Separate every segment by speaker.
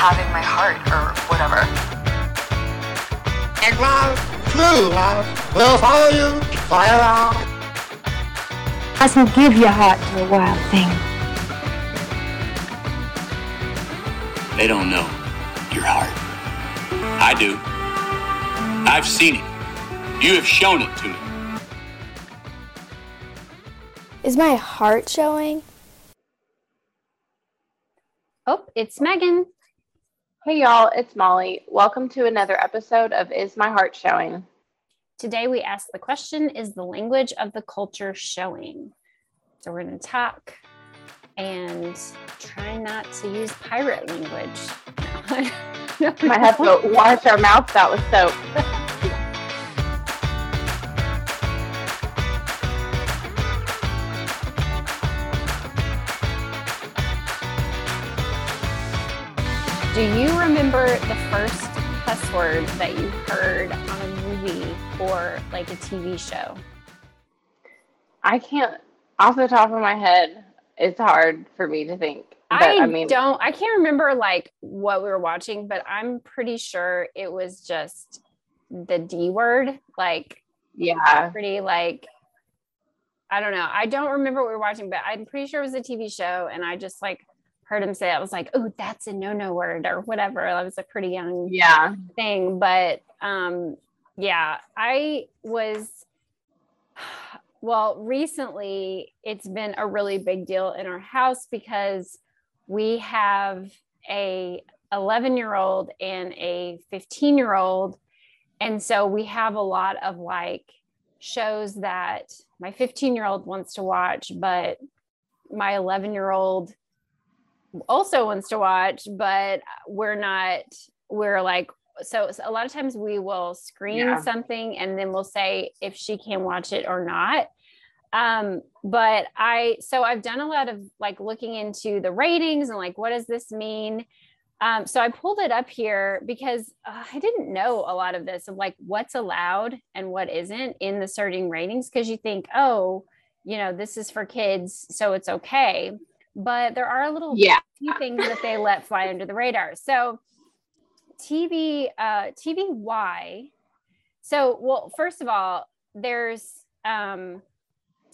Speaker 1: having my heart or whatever.
Speaker 2: And love, true love, will follow you, fly around.
Speaker 3: Mustn't give your heart to a wild thing.
Speaker 4: They don't know your heart. I do. I've seen it. You have shown it to me.
Speaker 5: Is my heart showing?
Speaker 6: Oh, it's Megan.
Speaker 7: Hey y'all, it's Molly. Welcome to another episode of Is My Heart Showing?
Speaker 6: Today we ask the question Is the language of the culture showing? So we're going to talk and try not to use pirate language.
Speaker 7: Might have to wash our mouths out with soap.
Speaker 6: Do you remember the first cuss word that you heard on a movie or like a TV show?
Speaker 7: I can't, off the top of my head, it's hard for me to think. But,
Speaker 6: I,
Speaker 7: I mean,
Speaker 6: don't, I can't remember like what we were watching, but I'm pretty sure it was just the D word. Like,
Speaker 7: yeah,
Speaker 6: pretty like, I don't know. I don't remember what we were watching, but I'm pretty sure it was a TV show. And I just like heard him say. I was like, oh, that's a no no word or whatever. That was a pretty young
Speaker 7: yeah.
Speaker 6: thing. But um, yeah, I was well, recently it's been a really big deal in our house because we have a 11 year old and a 15 year old. And so we have a lot of like shows that my 15 year old wants to watch, but my 11 year old also wants to watch, but we're not, we're like, so, so a lot of times we will screen
Speaker 7: Yeah.
Speaker 6: something and then we'll say if she can watch it or not. Um, but I, so I've done a lot of like looking into the ratings and like, what does this mean? Um, so I pulled it up here because uh, I didn't know a lot of this of like what's allowed and what isn't in the certain ratings because you think, oh, you know, this is for kids, so it's okay. But there are a little
Speaker 7: Yeah.
Speaker 6: few things that they let fly under the radar. So TV, uh, TVY. So, well, first of all, there's um,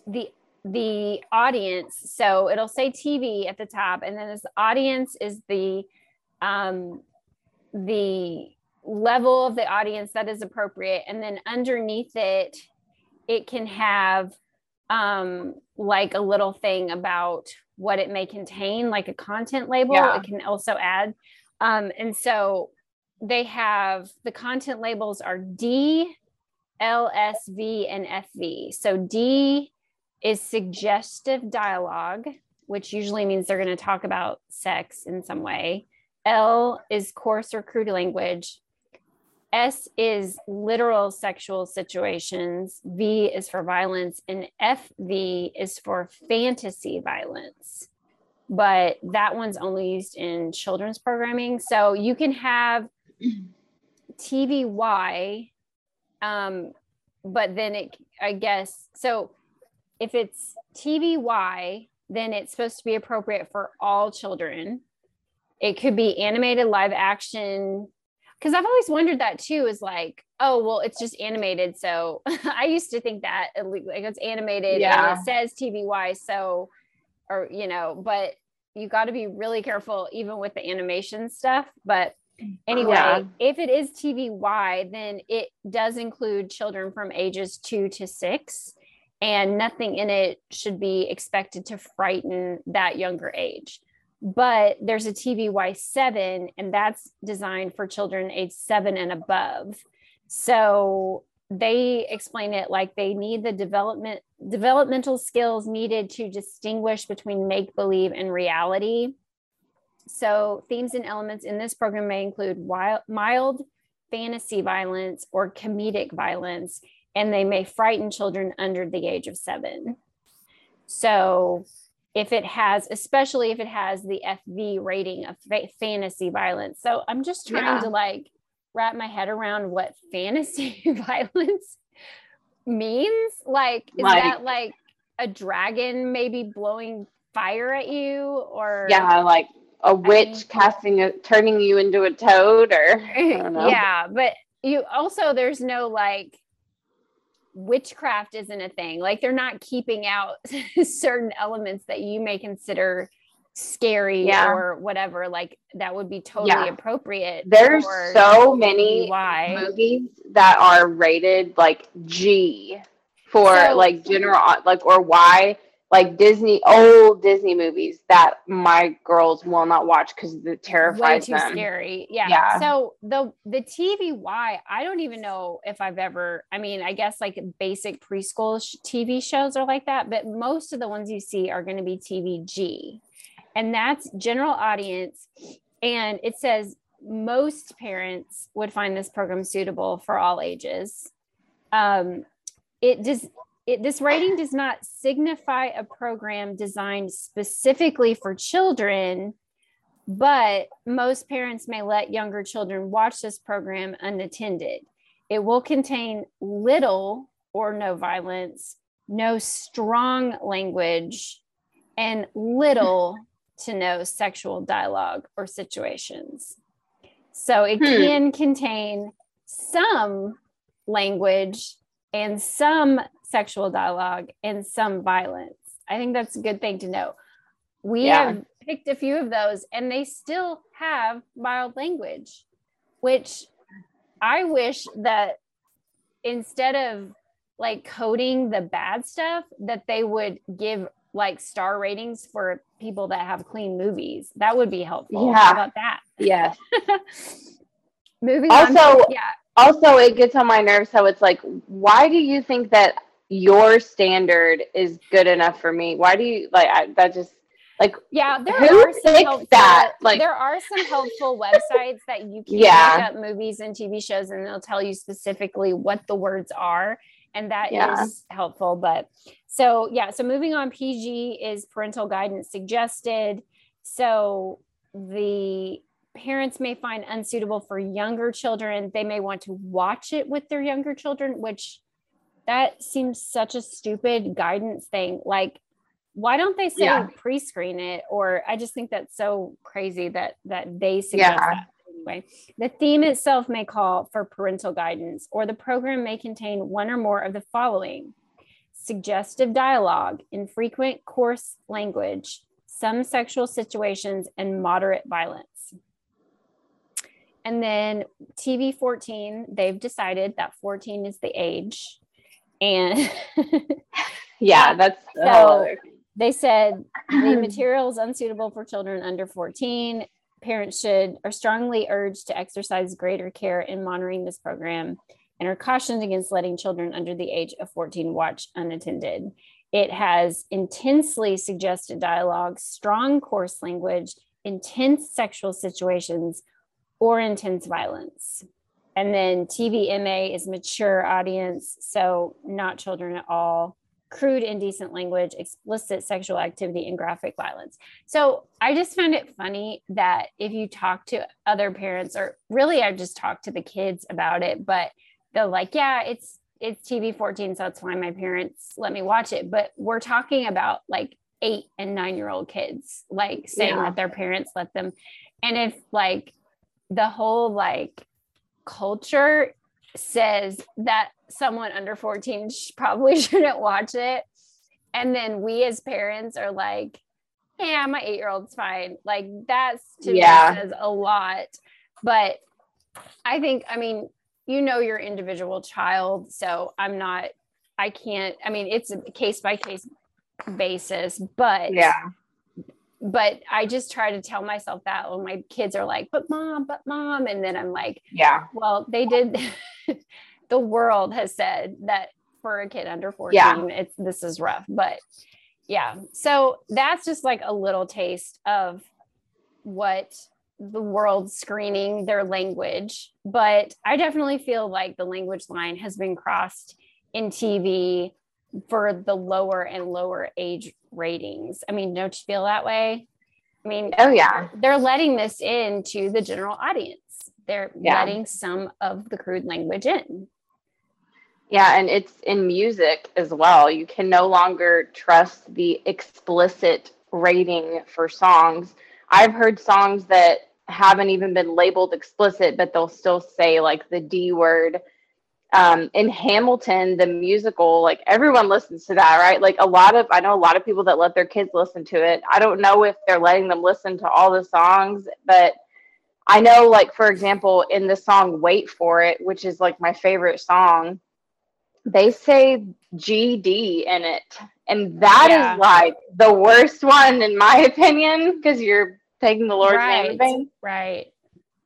Speaker 6: the the audience. So it'll say TV at the top, and then this audience is the um, the level of the audience that is appropriate, and then underneath it, it can have um, like a little thing about what it may contain, like a content label.
Speaker 7: Yeah.
Speaker 6: It can also add, um, and so they have the content labels are D, LSV, and FV. So D is suggestive dialogue, which usually means they're going to talk about sex in some way. L is coarse or crude language. S is literal sexual situations. V is for violence. And FV is for fantasy violence. But that one's only used in children's programming. So you can have TVY, um, but then it, I guess, so if it's TVY, then it's supposed to be appropriate for all children. It could be animated live action. Because I've always wondered that too is like, oh, well, it's just animated. So I used to think that like it's animated
Speaker 7: Yeah.
Speaker 6: and it says TVY. So, or, you know, but you got to be really careful even with the animation stuff. But mm. anyway,
Speaker 7: Yeah.
Speaker 6: if it is TVY, then it does include children from ages two to six and nothing in it should be expected to frighten that younger age. But there's a TVY7, and that's designed for children age seven and above. So they explain it like they need the development developmental skills needed to distinguish between make believe and reality. So themes and elements in this program may include wild, mild fantasy violence or comedic violence and they may frighten children under the age of seven. So, if it has, especially if it has the FV rating of fa- fantasy violence. So, I'm just trying
Speaker 7: Yeah.
Speaker 6: to like wrap my head around what fantasy violence means. Like, is
Speaker 7: Like-
Speaker 6: that like a dragon maybe blowing fire at you or
Speaker 7: Yeah, like a witch casting a turning you into a toad or I don't know.
Speaker 6: yeah, but you also there's no like witchcraft isn't a thing. Like they're not keeping out certain elements that you may consider scary
Speaker 7: Yeah.
Speaker 6: or whatever. Like that would be totally
Speaker 7: Yeah.
Speaker 6: appropriate.
Speaker 7: There's so many
Speaker 6: why
Speaker 7: movies that are rated like G for
Speaker 6: So-
Speaker 7: like general like or Y like Disney old Disney movies that my girls will not watch because it terrifies way
Speaker 6: too
Speaker 7: them.
Speaker 6: scary. Yeah.
Speaker 7: Yeah.
Speaker 6: So the the TVY, I don't even know if I've ever. I mean, I guess like basic preschool sh- TV shows are like that, but most of the ones you see are going to be TVG, and that's general audience. And it says most parents would find this program suitable for all ages. Um, it does. It, this rating does not signify a program designed specifically for children, but most parents may let younger children watch this program unattended. It will contain little or no violence, no strong language, and little to no sexual dialogue or situations. So it
Speaker 7: Hmm.
Speaker 6: can contain some language and some sexual dialogue and some violence. I think that's a good thing to know. We
Speaker 7: Yeah.
Speaker 6: have picked a few of those and they still have mild language, which I wish that instead of like coding the bad stuff, that they would give like star ratings for people that have clean movies. That would be helpful.
Speaker 7: Yeah.
Speaker 6: How about that?
Speaker 7: Yes.
Speaker 6: Moving on.
Speaker 7: Also-
Speaker 6: Yeah.
Speaker 7: Also it gets on my nerves how it's like why do you think that your standard is good enough for me why do you like I, that just like
Speaker 6: Yeah, there are some helpful,
Speaker 7: that? Like-
Speaker 6: there are some helpful websites that you can
Speaker 7: Yeah.
Speaker 6: look up movies and TV shows, and they'll tell you specifically what the words are, and that is
Speaker 7: Yeah.
Speaker 6: helpful. But so yeah, so moving on, PG is parental guidance suggested. So the parents may find unsuitable for younger children. They may want to watch it with their younger children, which that seems such a stupid guidance thing. Like, why don't they say
Speaker 7: Yeah.
Speaker 6: pre-screen it? Or I just think that's so crazy that that they suggest
Speaker 7: Yeah.
Speaker 6: that. Anyway, the theme itself may call for parental guidance, or the program may contain one or more of the following: suggestive dialogue, infrequent coarse language, some sexual situations, and moderate violence. And then TV 14, they've decided that 14 is the age. And
Speaker 7: yeah that's
Speaker 6: So-
Speaker 7: thing.
Speaker 6: they said the material is unsuitable for children under 14. Parents should are strongly urged to exercise greater care in monitoring this program and are cautioned against letting children under the age of 14 watch unattended. It has intensely suggested dialogue, strong coarse language, intense sexual situations, or intense violence. And then TVMA is mature audience, so not children at all crude, indecent language, explicit sexual activity, and graphic violence. So I just found it funny that if you talk to other parents, or really I've just talked to the kids about it, but they're like, yeah, it's it's TV 14, so that's why My parents let me watch it. But we're talking about like eight and nine year old kids, like saying
Speaker 7: Yeah.
Speaker 6: that their parents let them. And if like the whole like culture says that someone under 14 sh- probably shouldn't watch it. And then we as parents are like yeah my eight year old's fine. Like that's to
Speaker 7: Yeah.
Speaker 6: me says a lot. But i think i mean you know your individual child so i'm not i can't i mean it's a case by case basis but
Speaker 7: yeah
Speaker 6: but i just try to tell myself that when my kids are like but mom but mom and then i'm like
Speaker 7: yeah
Speaker 6: well, they did. the world has said that for a kid under 14,
Speaker 7: Yeah.
Speaker 6: it's this is rough. But yeah, so that's just like a little taste of what the world screening their language. But I definitely feel like the language line has been crossed in TV for the lower and lower age ratings. I mean, don't you feel that way? I mean,
Speaker 7: oh yeah
Speaker 6: they're letting this in to the general audience. They're
Speaker 7: Yeah.
Speaker 6: letting some of the crude language in.
Speaker 7: Yeah, and it's in music as well. You can no longer trust the explicit rating for songs I've heard songs that haven't even been labeled explicit, but they'll still say like the D word. Um, in Hamilton, the musical, like everyone listens to that, right? Like a lot of, I know a lot of people that let their kids listen to it. I don't know if they're letting them listen to all the songs, but I know, like, for example, in the song Wait for It, which is like my favorite song, they say GD in it. And that
Speaker 6: Yeah.
Speaker 7: is like the worst one, in my opinion, because you're taking the Lord's name
Speaker 6: right,
Speaker 7: vain.
Speaker 6: right.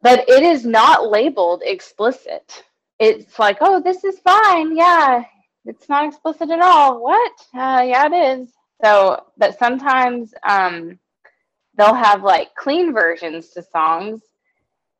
Speaker 7: But it is not labeled explicit. It's like, oh, this is fine. Yeah, it's not explicit at all. What? Uh, yeah, it is. So, but sometimes um, they'll have like clean versions to songs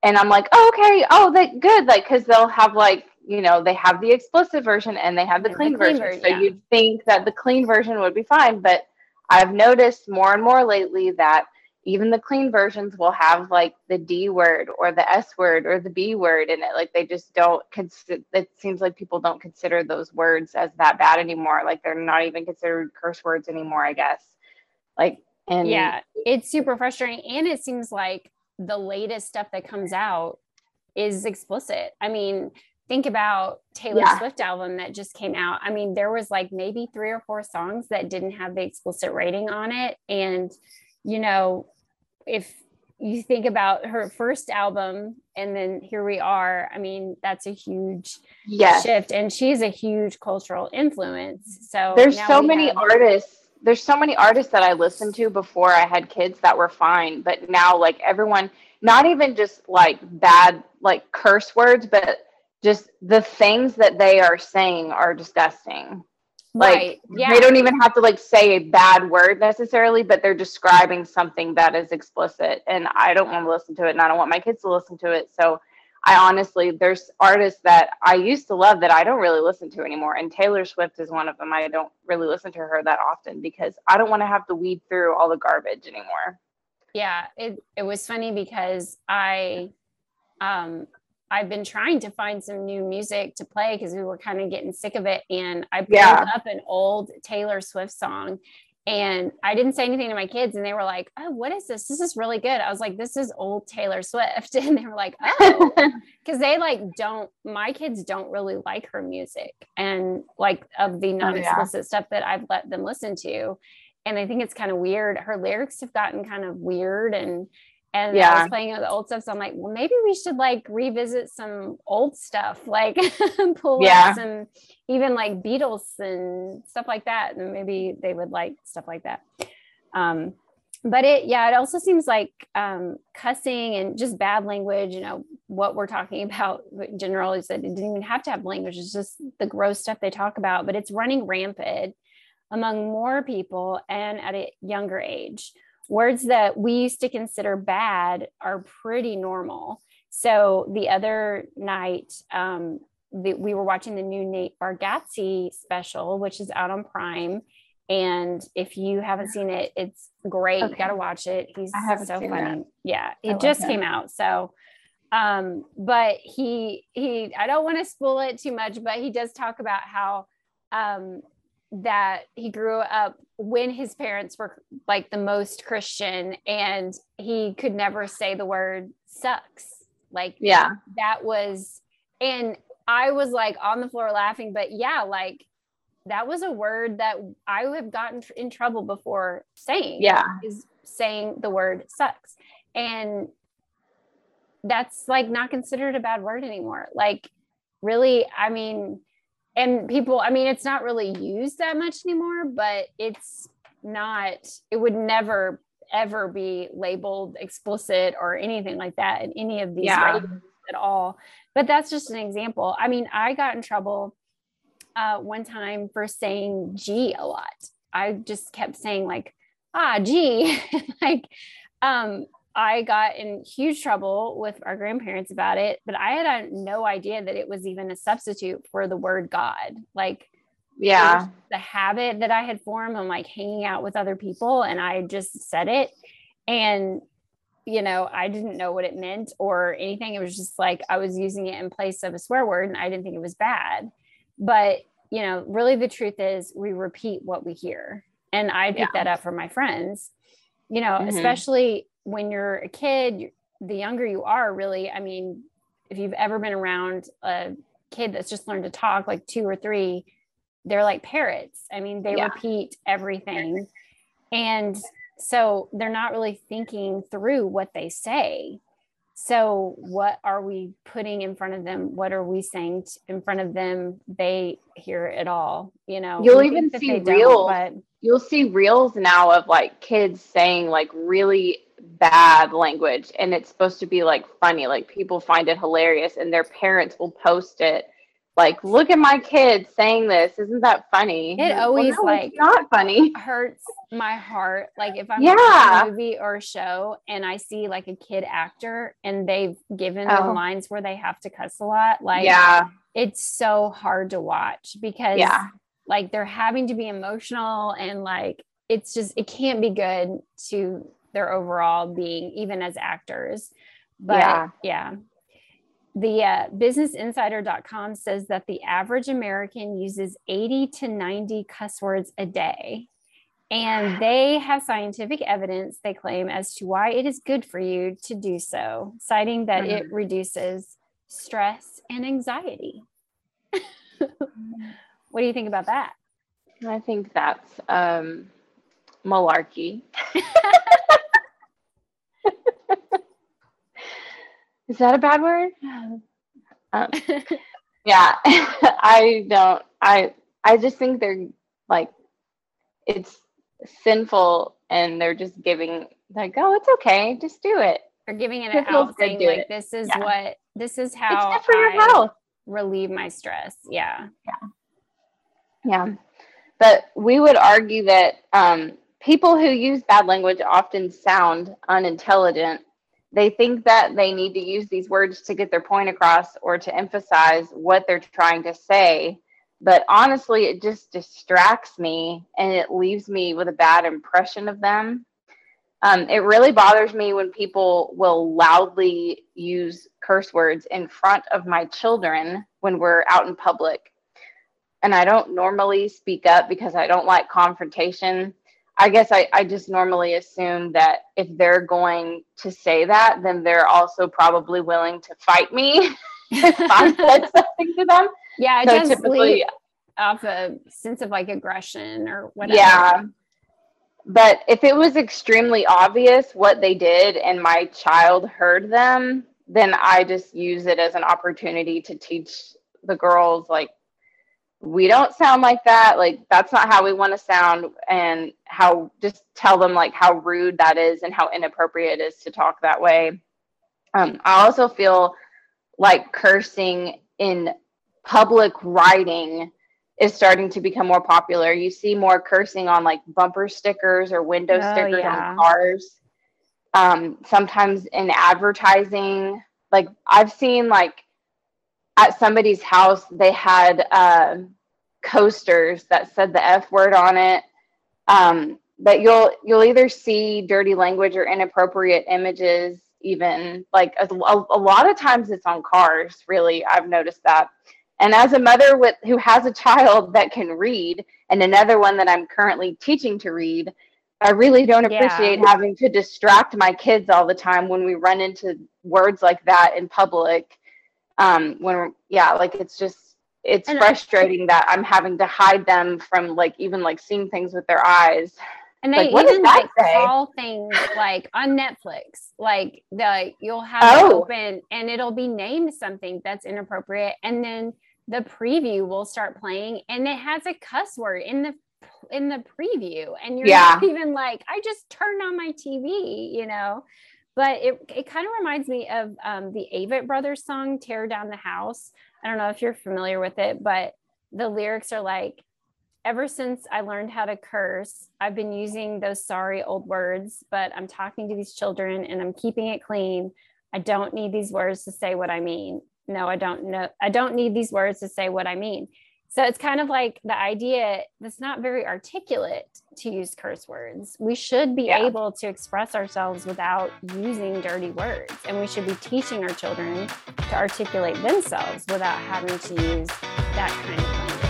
Speaker 7: and i'm like oh, okay oh that good like because they'll have like you know they have the explicit version and they have the
Speaker 6: Yeah, the
Speaker 7: clean,
Speaker 6: clean
Speaker 7: version
Speaker 6: version,
Speaker 7: so
Speaker 6: yeah.
Speaker 7: you'd think that the clean version would be fine but i've noticed more and more lately that even the clean versions will have like the d word or the s word or the b word in it. Like they just don't consider it seems like people don't consider those words as that bad anymore. Like they're not even considered curse words anymore i guess. Like and
Speaker 6: yeah it's super frustrating and it seems like the latest stuff that comes out is explicit. I mean think about taylor
Speaker 7: Yeah.
Speaker 6: swift album that just came out. I mean there was like maybe three or four songs that didn't have the explicit rating on it and you know if you think about her first album and then here we are i mean that's a huge
Speaker 7: yes.
Speaker 6: shift and she's a huge cultural influence. So
Speaker 7: there's so many
Speaker 6: have-
Speaker 7: artists there's so many artists that i listened to before i had kids that were fine but now like everyone not even just like bad like curse words but just the things that they are saying are disgusting like
Speaker 6: right yeah
Speaker 7: they don't even have to like say a bad word necessarily but they're describing something that is explicit and i don't want to listen to it and i don't want my kids to listen to it so i honestly there's artists that i used to love that i don't really listen to anymore and taylor swift is one of them i don't really listen to her that often because i don't want to have to weed through all the garbage anymore.
Speaker 6: Yeah it, it was funny because i um i've been trying to find some new music to play because we were kind of getting sick of it and i pulled
Speaker 7: Yeah.
Speaker 6: up an old taylor swift song and i didn't say anything to my kids and they were like oh what is this? This is really good. I was like this is old taylor swift. And they were like oh. Because they like don't my kids don't really like her music and like of the oh, non-explicit stuff that i've let them listen to and i think it's kind of weird. Her lyrics have gotten kind of weird and and
Speaker 7: yeah.
Speaker 6: I was playing with the old stuff so i'm like well maybe we should like revisit some old stuff like pull
Speaker 7: Yeah.
Speaker 6: up some even like beatles and stuff like that and maybe they would like stuff like that um but it yeah it also seems like um cussing and just bad language you know what we're talking about in general is that it didn't even have to have language it's just the gross stuff they talk about but it's running rampant among more people and at a younger age words that we used to consider bad are pretty normal so the other night um the, we were watching the new nate bargatze special which is out on prime and if you haven't seen it, it's great. You
Speaker 7: Okay.
Speaker 6: got to watch it. He's so funny.
Speaker 7: that.
Speaker 6: Yeah, it
Speaker 7: like
Speaker 6: just came out. So, um, but he he I don't want to spoil it too much, but he does talk about how um that he grew up when his parents were like the most Christian and he could never say the word sucks. Like
Speaker 7: yeah.
Speaker 6: that was and i was like on the floor laughing but yeah like that was a word that i would have gotten in trouble before saying
Speaker 7: yeah.
Speaker 6: is saying the word sucks. And that's like not considered a bad word anymore. Like really i mean and people i mean it's not really used that much anymore but it's not it would never ever be labeled explicit or anything like that in any of these
Speaker 7: Yeah.
Speaker 6: at all but that's just an example i mean i got in trouble uh, one time for saying G a lot. I just kept saying like, ah, G. like, um, I got in huge trouble with our grandparents about it, but I had uh, no idea that it was even a substitute for the word God. Like,
Speaker 7: yeah
Speaker 6: the habit that I had formed on like hanging out with other people, and I just said it. And you know, I didn't know what it meant or anything. It was just like I was using it in place of a swear word, and I didn't think it was bad. But you know, really, the truth is we repeat what we hear, and I picked
Speaker 7: Yeah.
Speaker 6: that up from my friends. You know,
Speaker 7: Mhm.
Speaker 6: especially when you're a kid, the younger you are, really, I mean, if you've ever been around a kid that's just learned to talk, like two or three, they're like parrots. I mean, they
Speaker 7: Yeah.
Speaker 6: repeat everything. And so they're not really thinking through what they say. So, what are we putting in front of them? What are we saying t- in front of them? They hear it all, you know.
Speaker 7: You'll even see reels.
Speaker 6: but
Speaker 7: You'll see reels now of like kids saying like really bad language and it's supposed to be like funny. Like people find it hilarious and their parents will post it like, look at my kid saying this. Isn't that funny?
Speaker 6: It
Speaker 7: Well,
Speaker 6: always,
Speaker 7: no,
Speaker 6: like-
Speaker 7: it's not funny.
Speaker 6: hurts my heart. Like if I'm
Speaker 7: Yeah.
Speaker 6: watching a movie or a show and I see like a kid actor and they've given them
Speaker 7: Oh.
Speaker 6: lines where they have to cuss a lot, like
Speaker 7: yeah.
Speaker 6: it's so hard to watch because
Speaker 7: Yeah.
Speaker 6: like they're having to be emotional and like it's just it can't be good to their overall being even as actors. But
Speaker 7: Yeah.
Speaker 6: yeah. The uh, businessinsider.com says that the average American uses 80 to 90 cuss words a day. And they have scientific evidence, they claim, as to why it is good for you to do so, citing that it reduces stress and anxiety. what do you think about that?
Speaker 7: I think that's um malarkey. Is that a bad word? Um, yeah, I don't. I I just think they're like it's sinful, and they're just giving like, oh, it's okay, just do it.
Speaker 6: or giving it
Speaker 7: It
Speaker 6: out saying like
Speaker 7: it.
Speaker 6: this is
Speaker 7: Yeah.
Speaker 6: what this is how
Speaker 7: it's good for your
Speaker 6: I
Speaker 7: health.
Speaker 6: relieve my stress. Yeah,
Speaker 7: yeah. Yeah. But we would argue that um, people who use bad language often sound unintelligent. They think that they need to use these words to get their point across or to emphasize what they're trying to say. But honestly, it just distracts me and it leaves me with a bad impression of them. Um, it really bothers me when people will loudly use curse words in front of my children when we're out in public and I don't normally speak up because I don't like confrontation. I guess I, I just normally assume that if they're going to say that, then they're also probably willing to fight me if I said something to them.
Speaker 6: Yeah,
Speaker 7: So
Speaker 6: does
Speaker 7: typically,
Speaker 6: off a sense of like aggression or whatever.
Speaker 7: Yeah. but if it was extremely obvious what they did and my child heard them, then I just use it as an opportunity to teach the girls like we don't sound like that. Like that's not how we want to sound and how just tell them like how rude that is and how inappropriate it is to talk that way. Um, i also feel like cursing in public writing is starting to become more popular. You see more cursing on like bumper stickers or window
Speaker 6: Oh,
Speaker 7: stickers
Speaker 6: yeah.
Speaker 7: on cars um, sometimes in advertising. Like i've seen like at somebody's house they had uh, coasters that said the f word on it. Um, that you'll you'll either see dirty language or inappropriate images even like a, a, lot of times it's on cars really i've noticed that. And as a mother with who has a child that can read and another one that i'm currently teaching to read i really don't
Speaker 6: Yeah.
Speaker 7: appreciate having to distract my kids all the time when we run into words like that in public um when we're- yeah like it's just it's
Speaker 6: And I-
Speaker 7: frustrating that i'm having to hide them from like even like seeing things with their eyes
Speaker 6: And
Speaker 7: Like,
Speaker 6: they
Speaker 7: what
Speaker 6: even like
Speaker 7: say?
Speaker 6: call things like on Netflix, like the you'll have it
Speaker 7: Oh.
Speaker 6: open and it'll be named something that's inappropriate, and then the preview will start playing, and it has a cuss word in the in the preview, and you're
Speaker 7: Yeah.
Speaker 6: not even like, I just turned on my TV, you know. But it it kind of reminds me of um, the Avett Brothers song "Tear Down the House." I don't know if you're familiar with it, but the lyrics are like ever since I learned how to curse, I've been using those sorry old words, but I'm talking to these children and I'm keeping it clean. I don't need these words to say what I mean. No, I don't know. I don't need these words to say what I mean. So it's kind of like the idea that's not very articulate to use curse words. We should be
Speaker 7: yeah.
Speaker 6: able to express ourselves without using dirty words. And we should be teaching our children to articulate themselves without having to use that kind of language.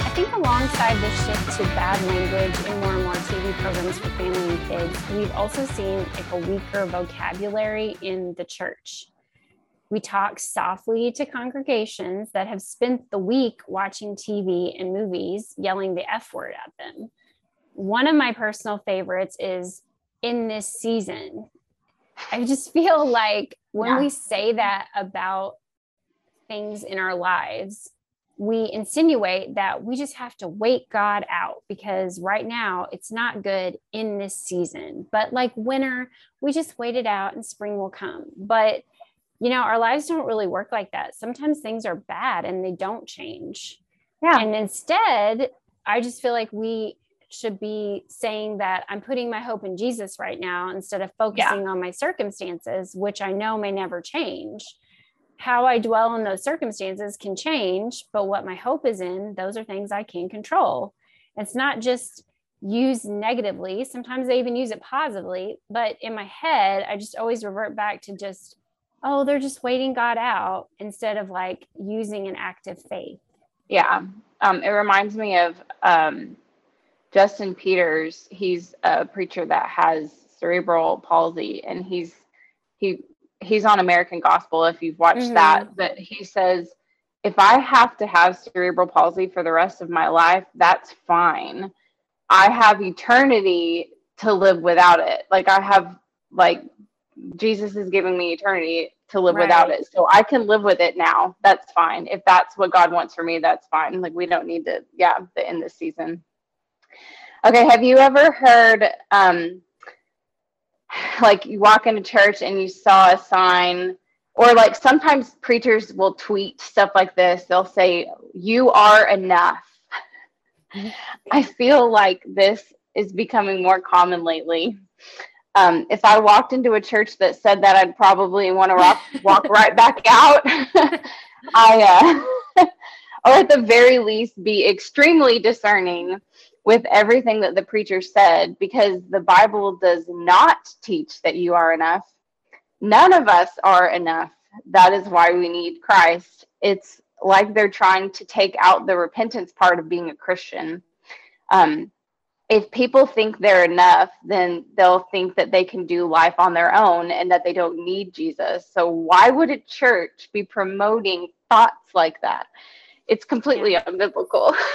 Speaker 6: I think alongside the shift to bad language and more Programs for family and kids, we've also seen like a weaker vocabulary in the church. We talk softly to congregations that have spent the week watching TV and movies, yelling the F word at them. One of my personal favorites is in this season. I just feel like when
Speaker 7: Yeah.
Speaker 6: we say that about things in our lives, we insinuate that we just have to wait God out because right now it's not good in this season. But like winter, we just wait it out and spring will come. But you know, our lives don't really work like that. Sometimes things are bad and they don't change.
Speaker 7: Yeah.
Speaker 6: And instead, I just feel like we should be saying that I'm putting my hope in Jesus right now instead of focusing on my circumstances, which I know may never change. How I dwell in those circumstances can change, but what my hope is in, those are things I can control. It's not just used negatively. Sometimes they even use it positively, but in my head, I just always revert back to just, oh, they're just waiting God out instead of like using an active faith.
Speaker 7: Yeah. Um, it reminds me of um, Justin Peters. He's a preacher that has cerebral palsy, and he's he he's on American Gospel. If you've watched
Speaker 6: Mhm.
Speaker 7: that, but he says, if I have to have cerebral palsy for the rest of my life, that's fine. I have eternity to live without it. Like I have like Jesus is giving me eternity to live without it. So I can live with it now. That's fine. If that's what God wants for me, that's fine. Like we don't need to, yeah, the end this season. Okay, have you ever heard um like you walk into church and you saw a sign or like sometimes preachers will tweet stuff like this. They'll say, You are enough. I feel like this is becoming more common lately. Um, if I walked into a church that said that, I'd probably want to walk, right back out. I, uh, or at the very least, be extremely discerning with everything that the preacher said, because the Bible does not teach that you are enough. None of us are enough. That is why we need Christ. It's like they're trying to take out the repentance part of being a Christian. Um, if people think they're enough, then they'll think that they can do life on their own and that they don't need Jesus. So, why would a church be promoting thoughts like that? It's completely unbiblical.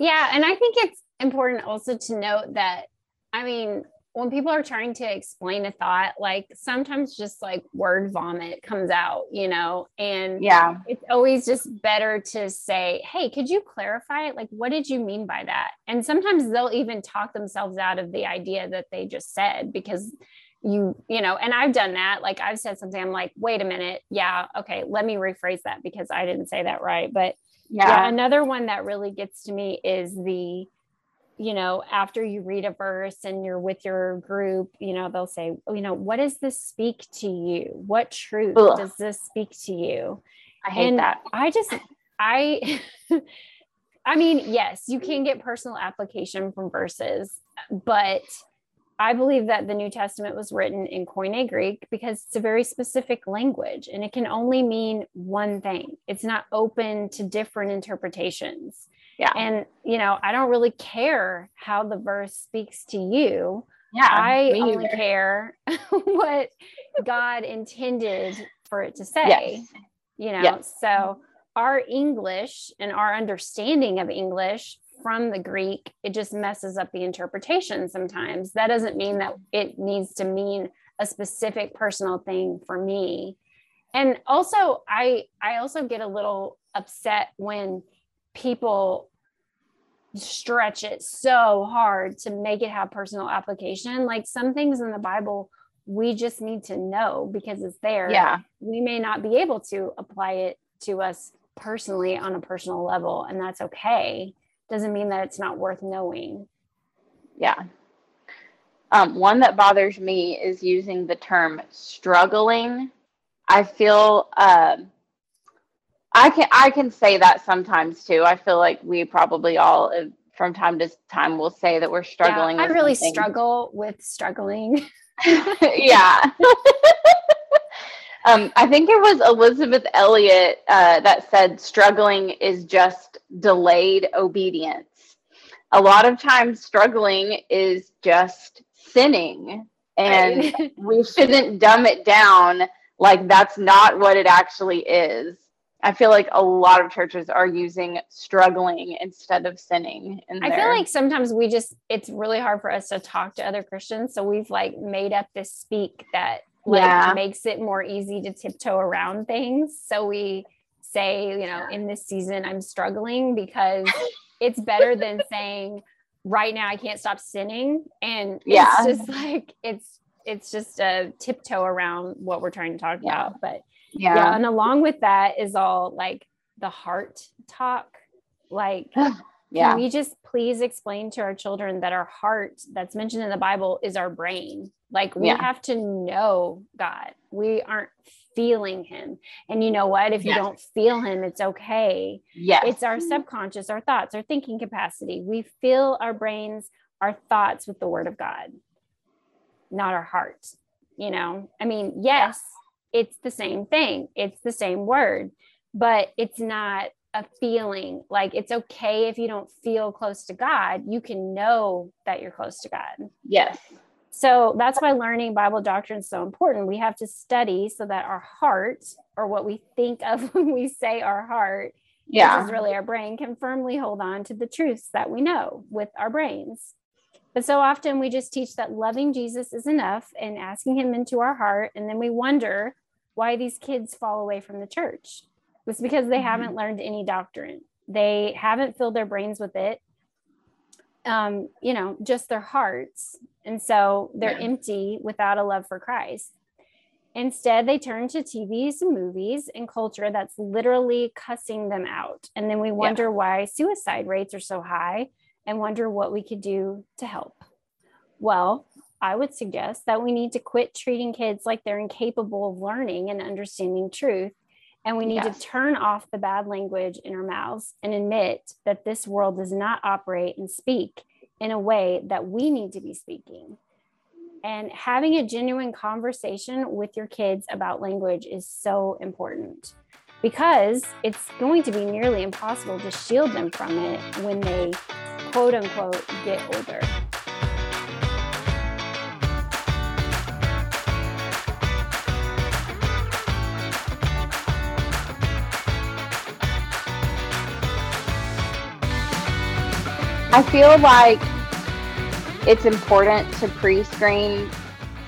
Speaker 6: yeah and i think it's important also to note that i mean when people are trying to explain a thought like sometimes just like word vomit comes out you know? And
Speaker 7: yeah,
Speaker 6: it's always just better to say hey could you clarify it? Like what did you mean by that? And sometimes they'll even talk themselves out of the idea that they just said because you you know and i've done that. Like i've said something i'm like wait a minute. Yeah okay let me rephrase that because i didn't say that right. But yeah.
Speaker 7: yeah,
Speaker 6: another one that really gets to me is the you know after you read a verse and you're with your group you know they'll say oh, you know what does this speak to you what truth
Speaker 7: Ugh.
Speaker 6: does this speak to you
Speaker 7: I hate
Speaker 6: and
Speaker 7: that.
Speaker 6: i just i i mean yes you can get personal application from verses but I believe that the New Testament was written in Koine Greek because it's a very specific language and it can only mean one thing. It's not open to different interpretations.
Speaker 7: Yeah,
Speaker 6: And, you know, I don't really care how the verse speaks to you.
Speaker 7: yeah.
Speaker 6: I only
Speaker 7: either.
Speaker 6: care what God intended for it to say,
Speaker 7: Yes.
Speaker 6: you know.
Speaker 7: Yes.
Speaker 6: So our English and our understanding of English from the Greek, it just messes up the interpretation sometimes. That doesn't mean that it needs to mean a specific personal thing for me. And also I I also get a little upset when people stretch it so hard to make it have personal application. Like some things in the Bible we just need to know because it's there.
Speaker 7: Yeah,
Speaker 6: We may not be able to apply it to us personally on a personal level, and that's okay. Doesn't mean that it's not worth knowing.
Speaker 7: yeah. Um, one that bothers me is using the term struggling. I feel um, I can I can say that sometimes too. I feel like we probably all uh, from time to time will say that we're struggling.
Speaker 6: Yeah, I really
Speaker 7: something.
Speaker 6: struggle with struggling.
Speaker 7: yeah. um, I think it was Elisabeth Elliot uh, that said struggling is just delayed obedience. a lot of times struggling is just sinning and we shouldn't dumb it down like that's not what it actually is i feel like a lot of churches are using struggling instead of sinning in
Speaker 6: I feel like sometimes we just it's really hard for us to talk to other Christians. So we've like made up this speak that like
Speaker 7: Yeah.
Speaker 6: makes it more easy to tiptoe around things. So we say, you know, in this season I'm struggling because it's better than saying right now I can't stop sinning. And
Speaker 7: Yeah.
Speaker 6: it's just like it's it's just a tiptoe around what we're trying to talk
Speaker 7: Yeah.
Speaker 6: about. But
Speaker 7: yeah,
Speaker 6: yeah, and along with that is all like the heart talk. Like
Speaker 7: yeah
Speaker 6: can we just please explain to our children that our heart that's mentioned in the Bible is our brain? Like we
Speaker 7: Yeah.
Speaker 6: have to know God. We aren't feeling him. And you know what? If you
Speaker 7: Yes.
Speaker 6: don't feel him, it's okay.
Speaker 7: yeah
Speaker 6: It's our subconscious, our thoughts, our thinking capacity. We fill our brains, our thoughts with the word of God, not our heart. You know, I mean, yes, it's the same thing, it's the same word, but it's not a feeling. Like it's okay if you don't feel close to God, you can know that you're close to God.
Speaker 7: yes
Speaker 6: So that's why learning Bible doctrine is so important. We have to study so that our heart, or what we think of when we say our heart,
Speaker 7: yeah
Speaker 6: which is really our brain, can firmly hold on to the truths that we know with our brains. But so often we just teach that loving Jesus is enough and asking him into our heart. And then we wonder why these kids fall away from the church. It's because they haven't learned any doctrine, they haven't filled their brains with it. Um, you know, just their hearts. And so they're
Speaker 7: Yeah.
Speaker 6: empty without a love for Christ. Instead, they turn to TVs and movies and culture that's literally cussing them out. And then we wonder why suicide rates are so high and wonder what we could do to help. Well, I would suggest that we need to quit treating kids like they're incapable of learning and understanding truth. And we need
Speaker 7: Yes.
Speaker 6: to turn off the bad language in our mouths and admit that this world does not operate and speak in a way that we need to be speaking. And having a genuine conversation with your kids about language is so important because it's going to be nearly impossible to shield them from it when they quote unquote get older.
Speaker 7: I feel like it's important to pre-screen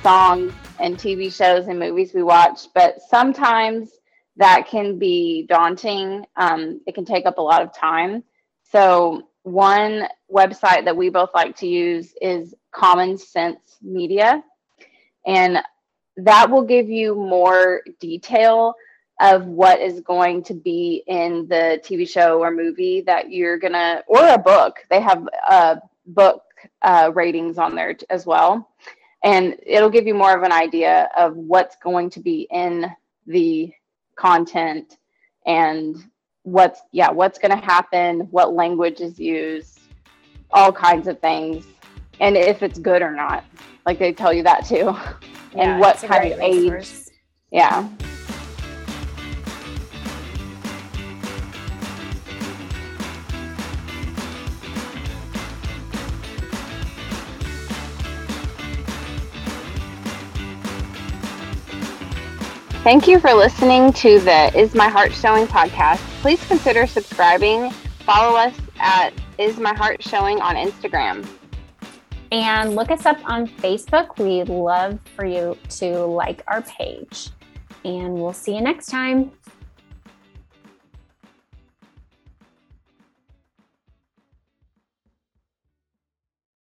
Speaker 7: songs and TV shows and movies we watch, but sometimes that can be daunting. Um, it can take up a lot of time. So one website that we both like to use is Common Sense Media, and that will give you more detail of what is going to be in the TV show or movie that you're gonna, or a book. They have uh, book uh, ratings on there t- as well, and it'll give you more of an idea of what's going to be in the content and what's yeah what's going to happen, what language is used, all kinds of things, and if it's good or not. Like they tell you that too, and what kind of age. Yeah. Thank you for listening to the Is My Heart Showing podcast. Please consider subscribing. Follow us at Is My Heart Showing on Instagram.
Speaker 6: And look us up on Facebook. We'd love for you to like our page. And we'll see you next time.